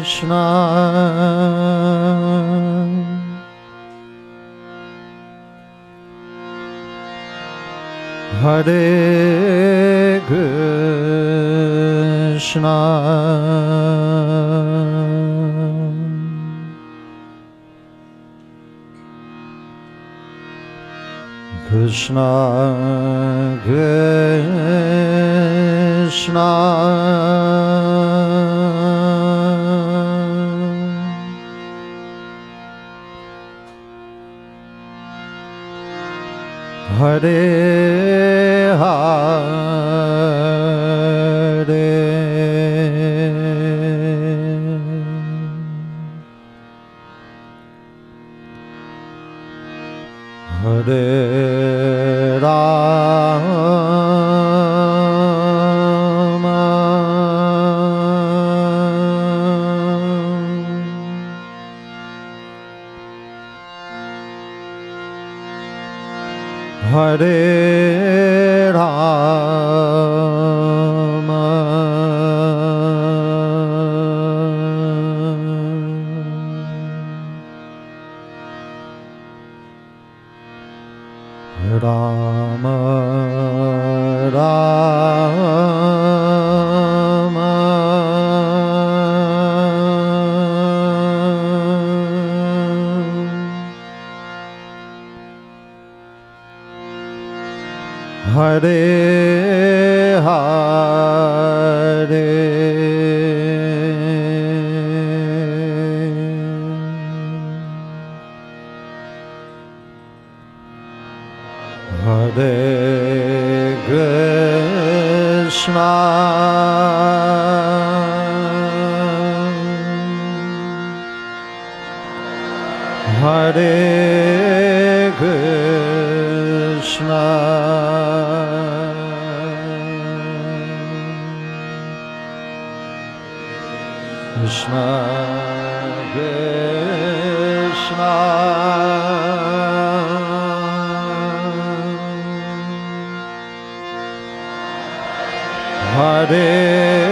Krishna Hare Krishna Krishna estaré Hare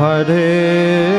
Hare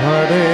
Hare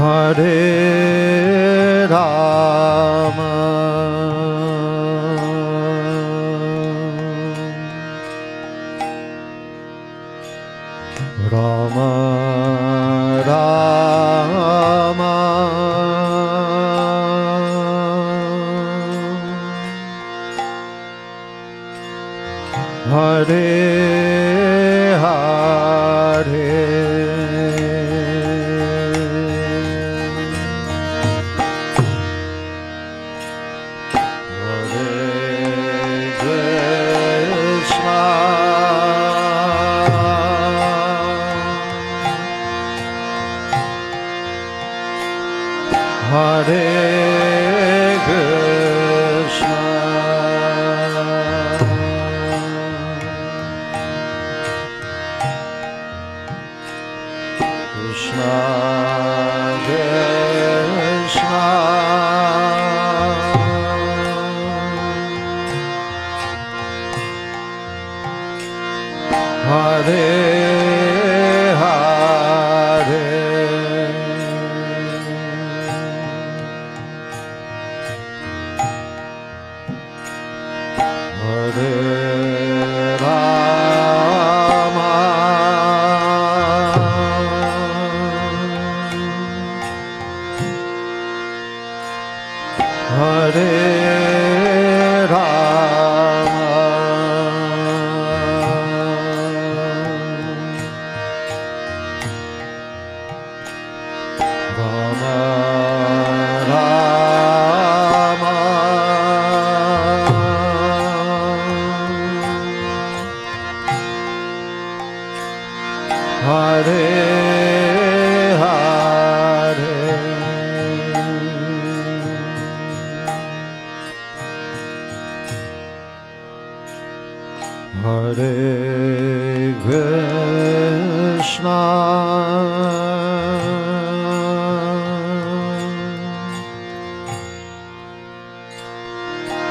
Hare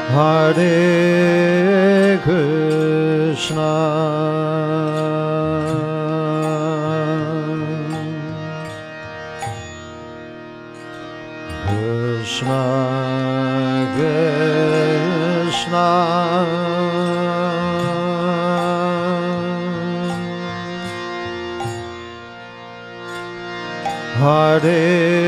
Hare Krishna. Krishna Krishna. Hare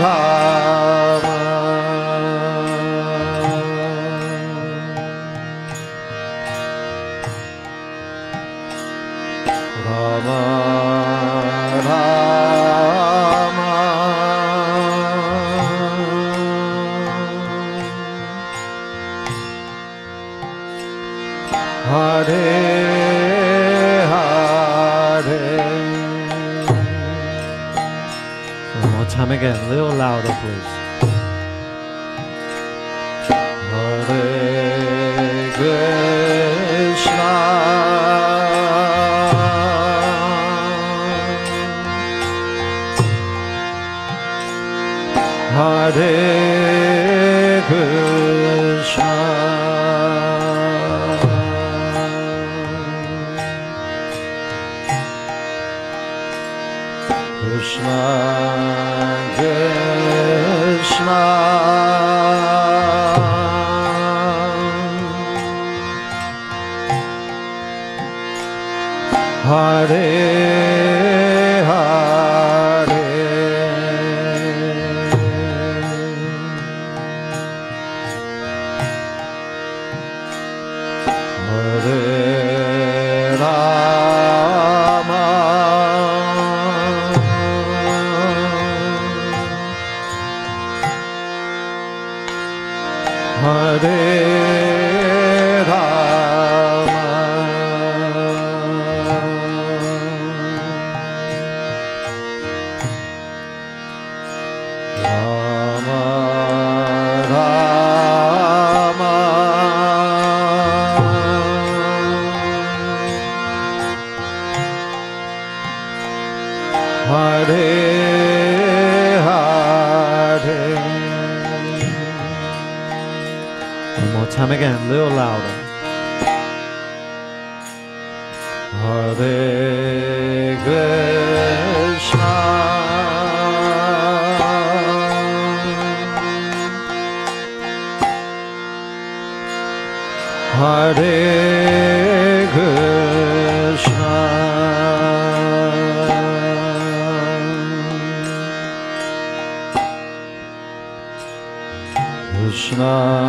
Hare More again, a little louder please. Hare Krishna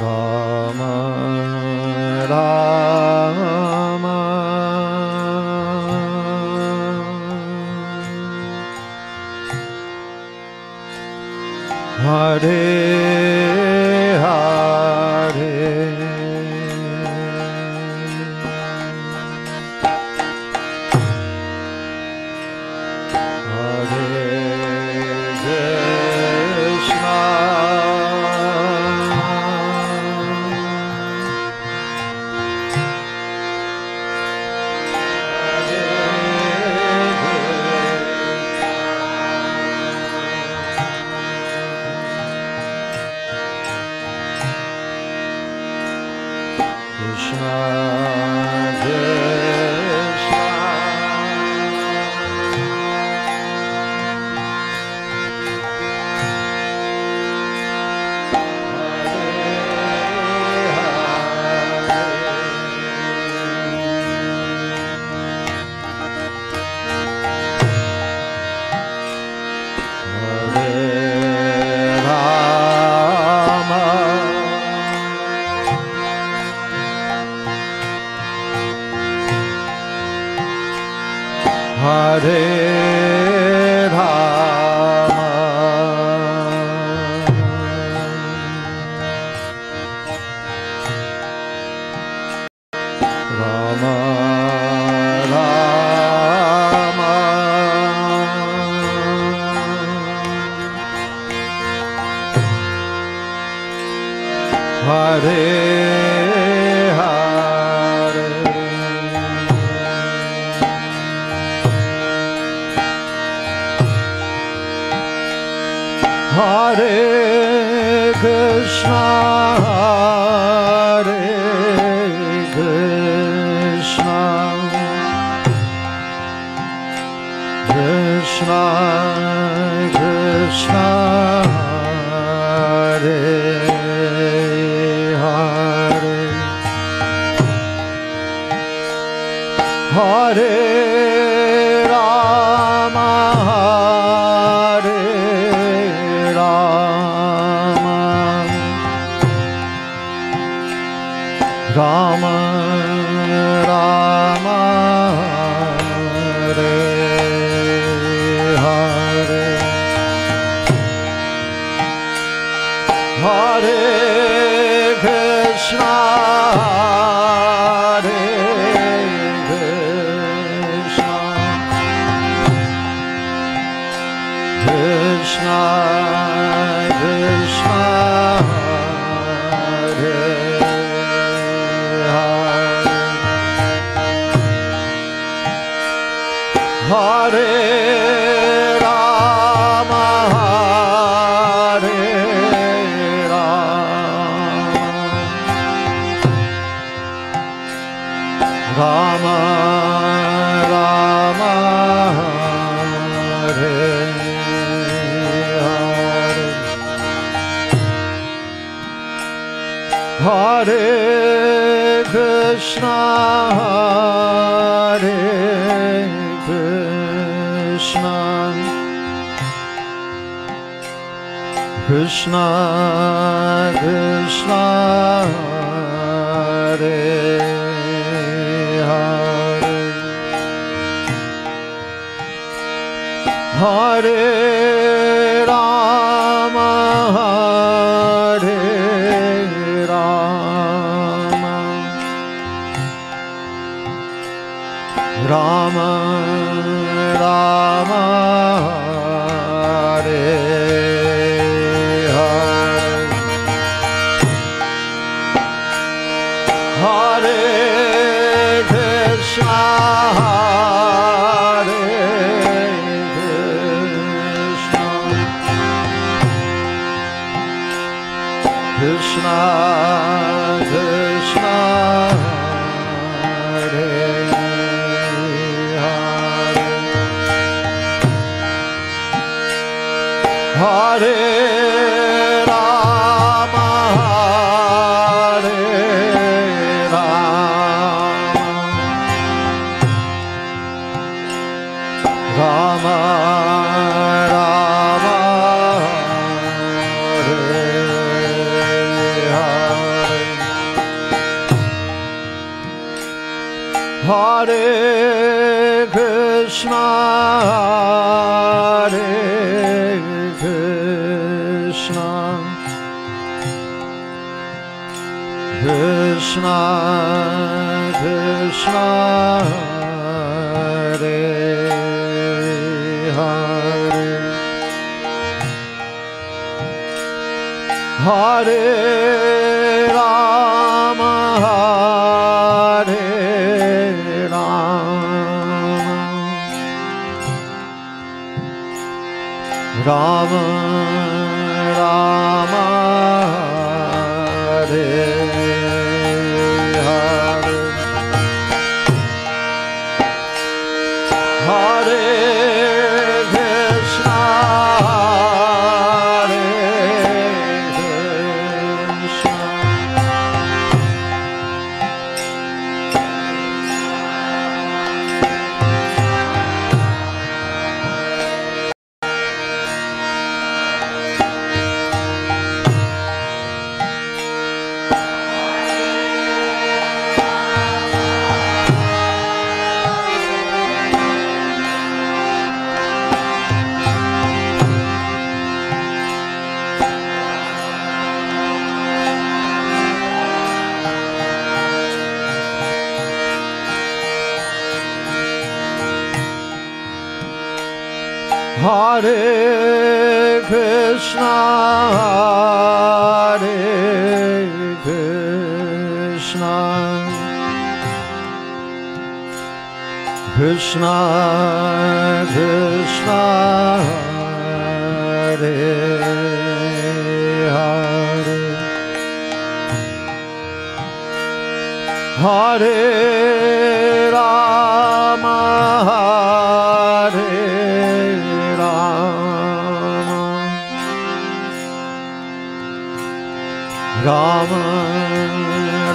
Rama Rama Krishna, Krishna, Hare Hare, Hare.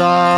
Rama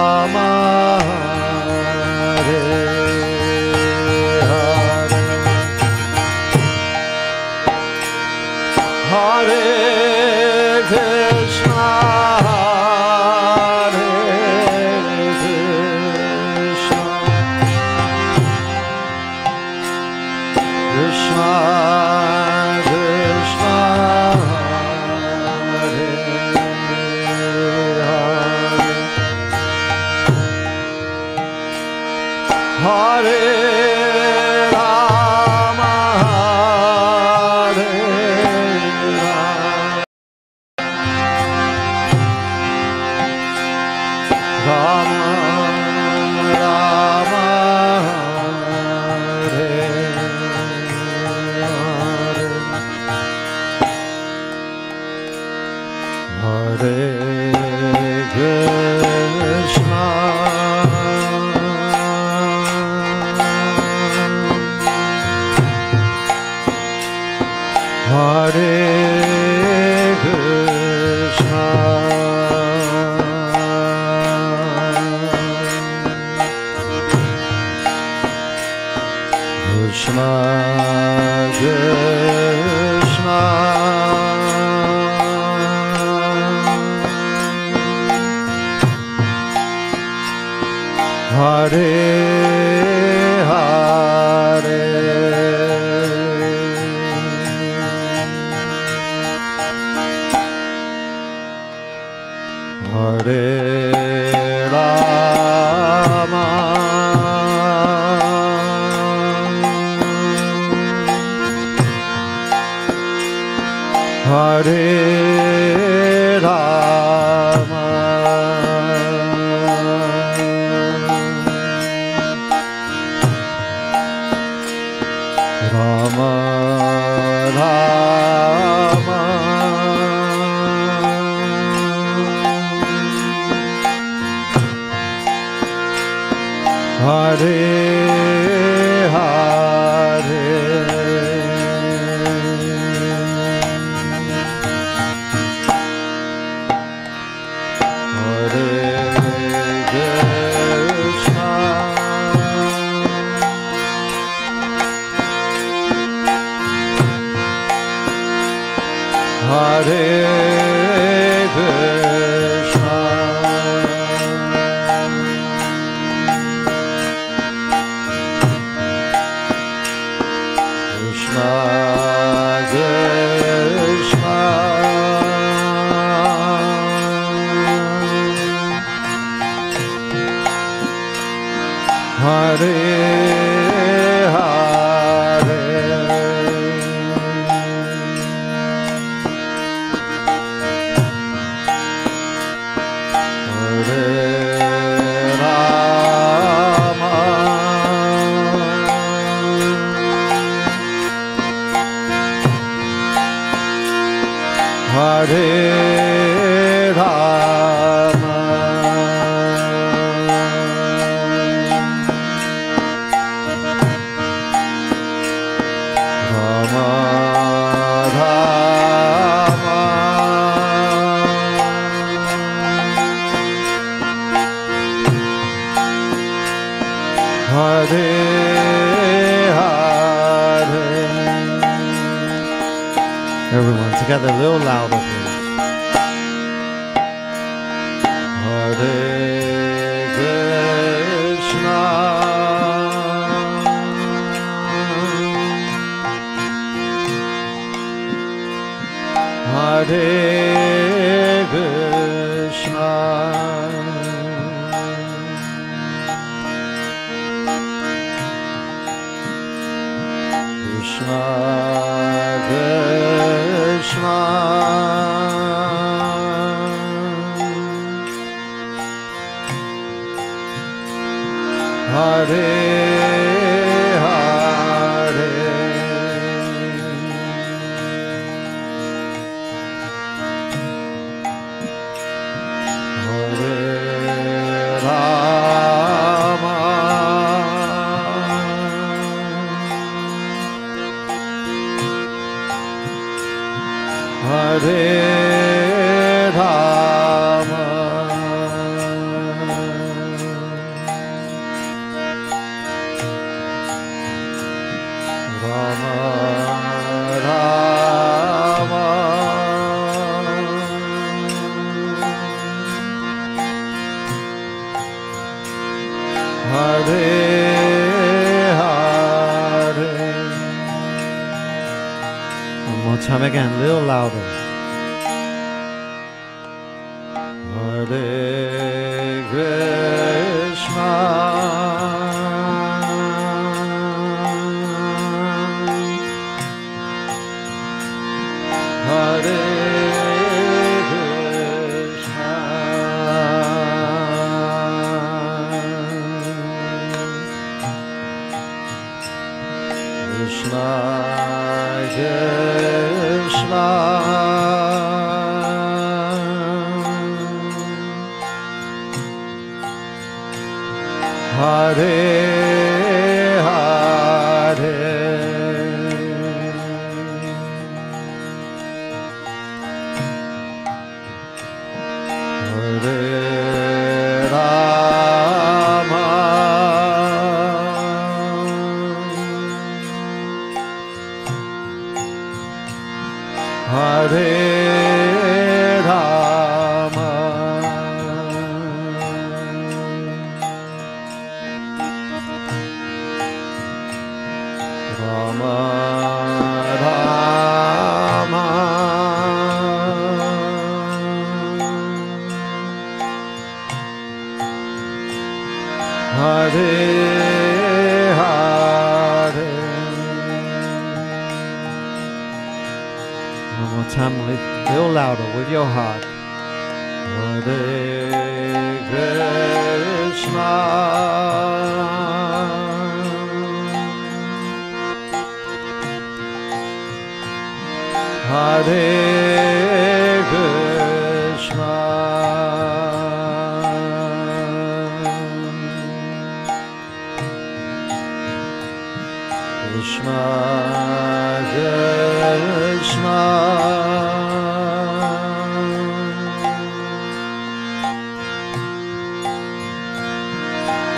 Hare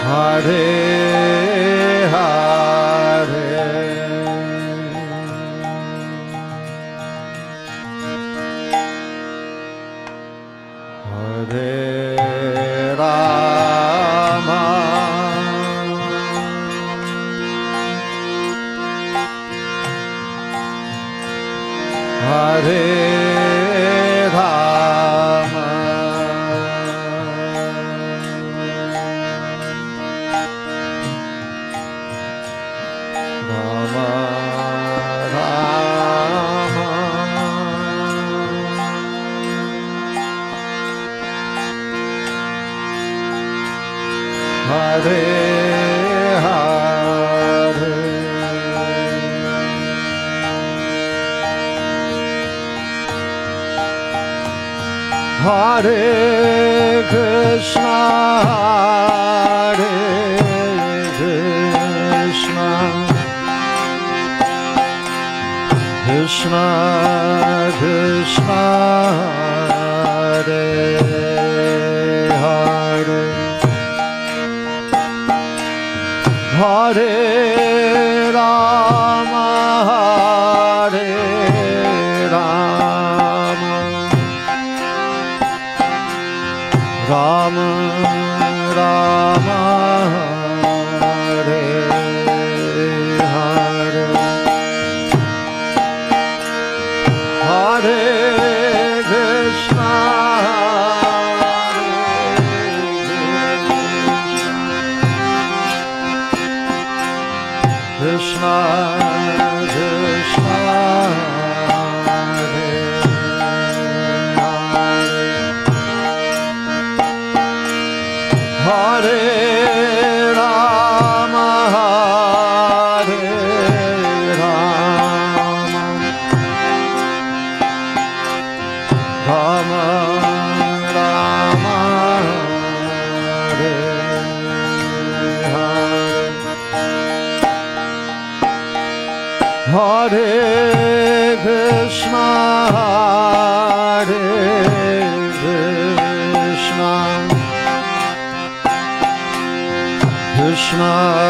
Hare Hare Krishna Hare Krishna. Krishna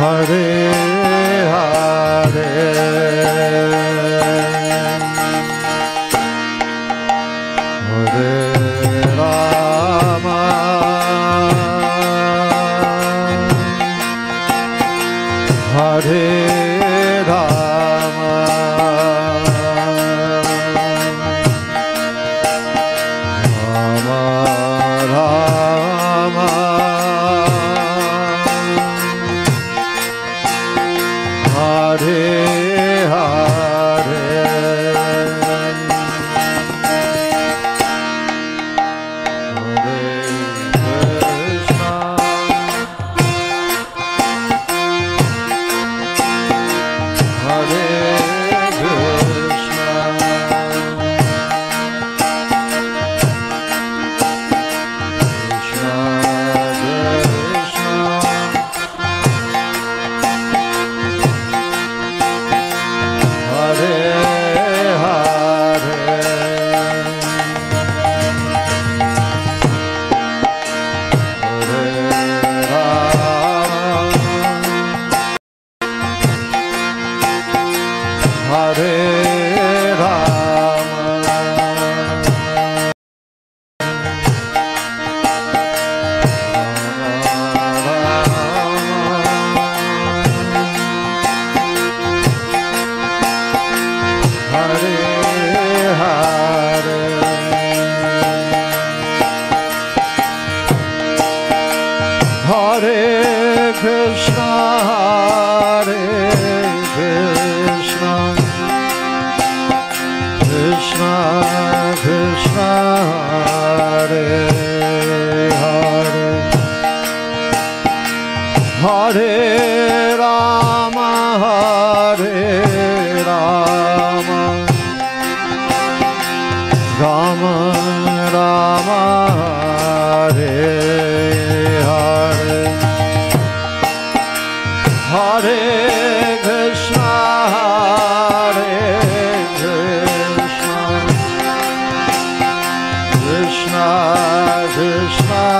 Hare Hare Krishna,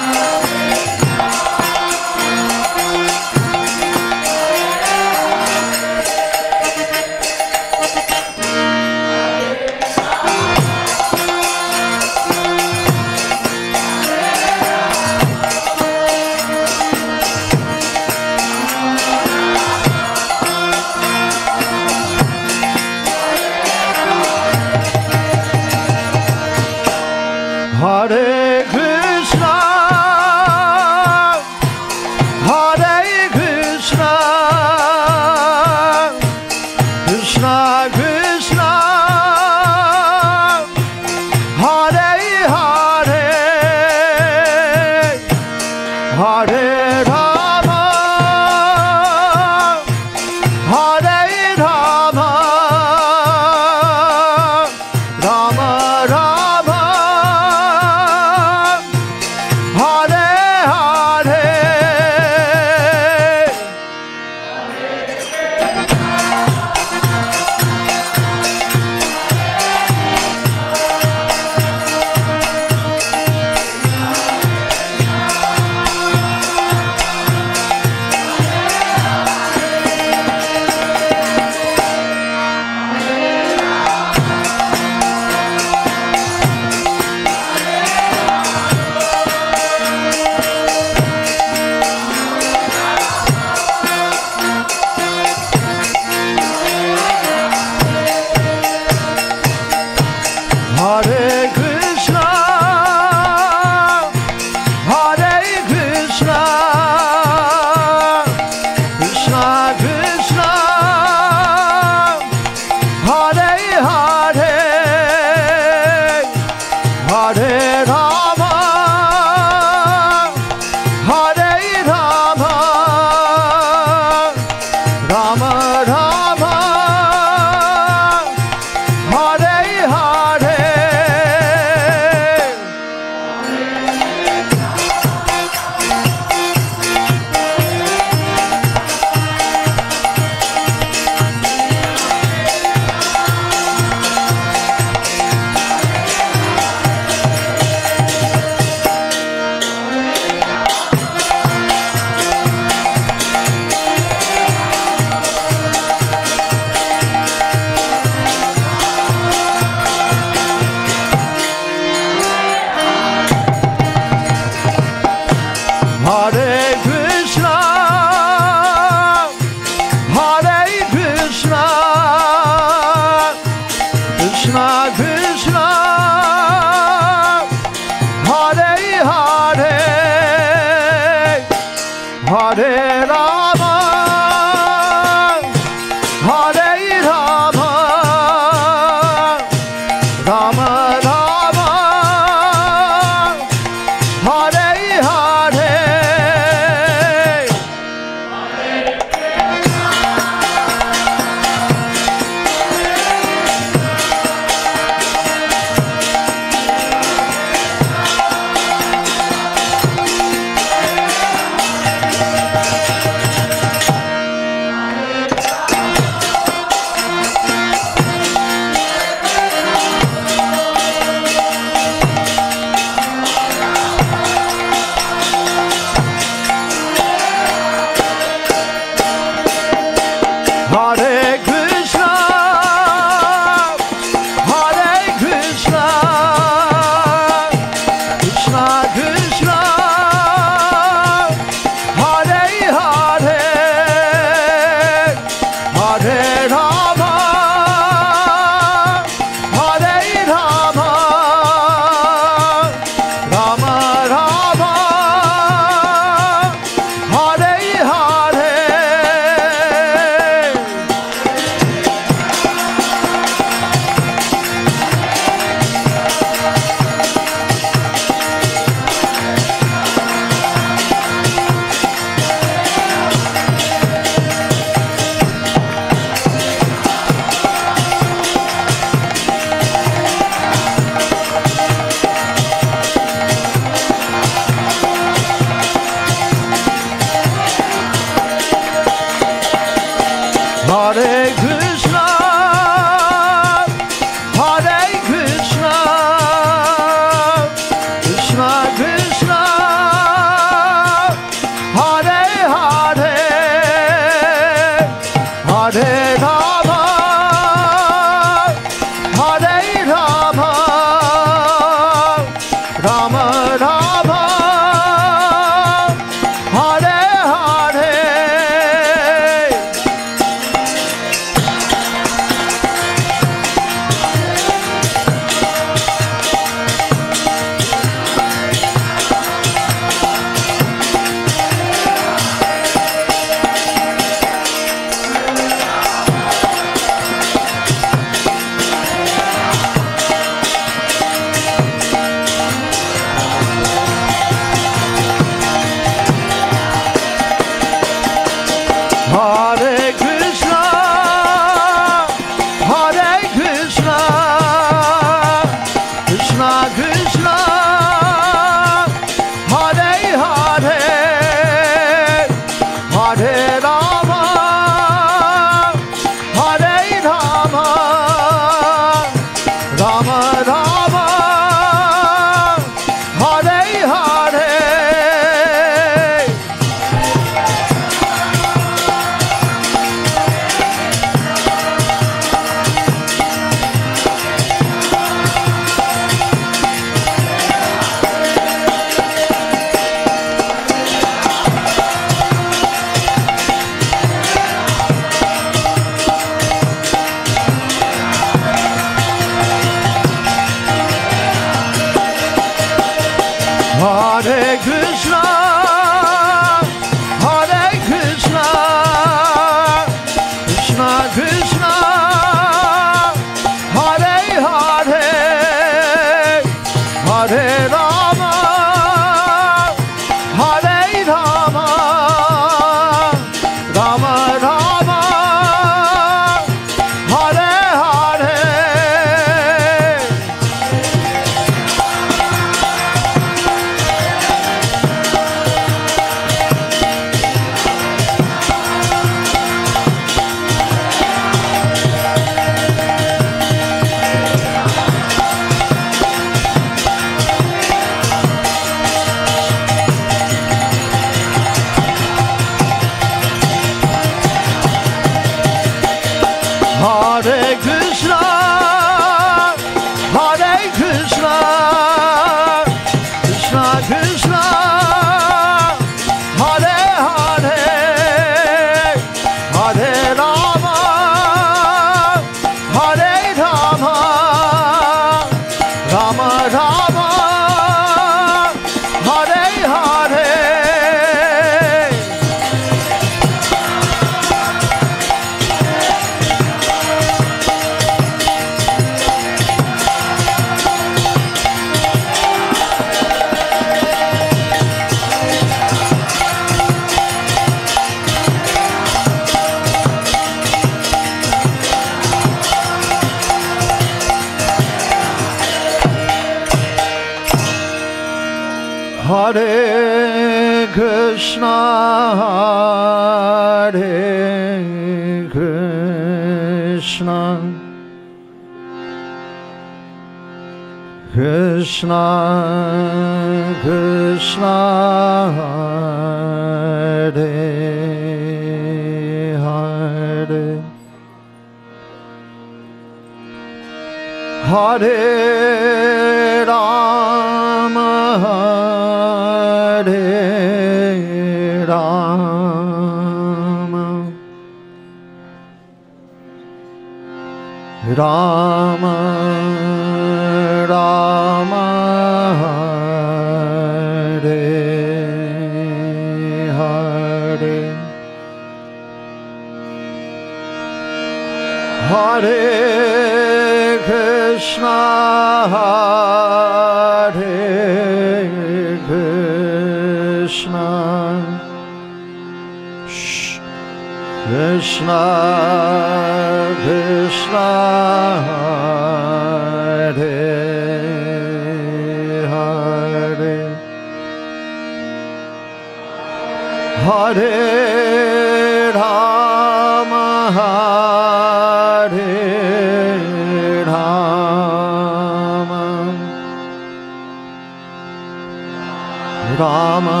Rama,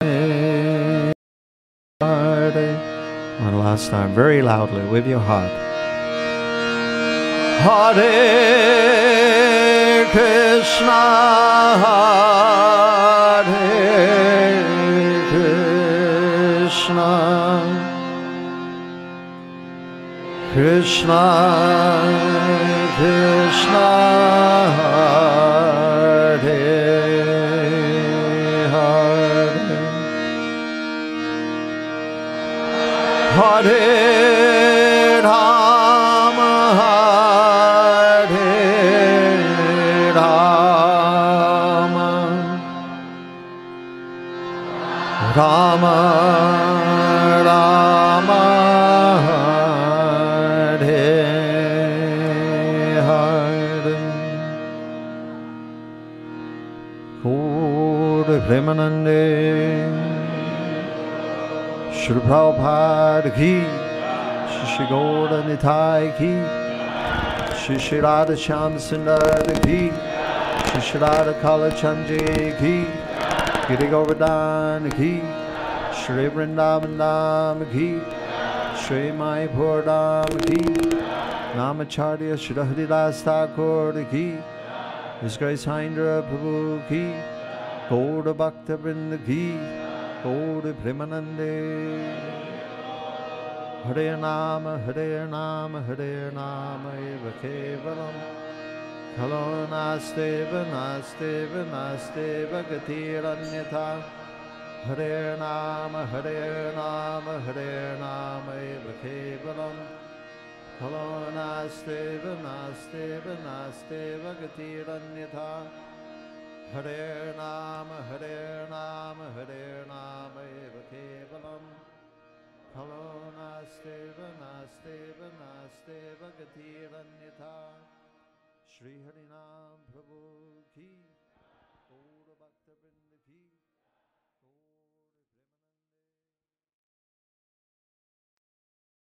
Hare. One last time, very loudly, with your heart. Hare Krishna, Hare Krishna, Krishna, Krishna, Shri Prabhupada ki, Shri Shri Gaura Nitai ki, Shri Shri Radha Shyam Sundar ki, Shri Shri Radha Kala Chandji ki, Giri Govardhan ki, Shri Vrindavan Dham ki, Shri Mayapur Dham ki, Namacharya Shri Haridas Thakur ki, His Grace Hindra Prabhu ki, Gaura Bhakta Vrinda ki, गौर भ्रमनंदे हरे नाम हरे नाम हरे नाम एव खलो नास्ते नास्ते नास्तेव हरे नाम हरे नाम हरे नाम एव केवलम। खलो नास्ते नास्ते नास्तेव हरेणां हरेणां हरेणामेव केवलं। फलो नास्त्येव नास्त्येव नास्त्येव गतिरन्यथा। श्रीहरिणा भो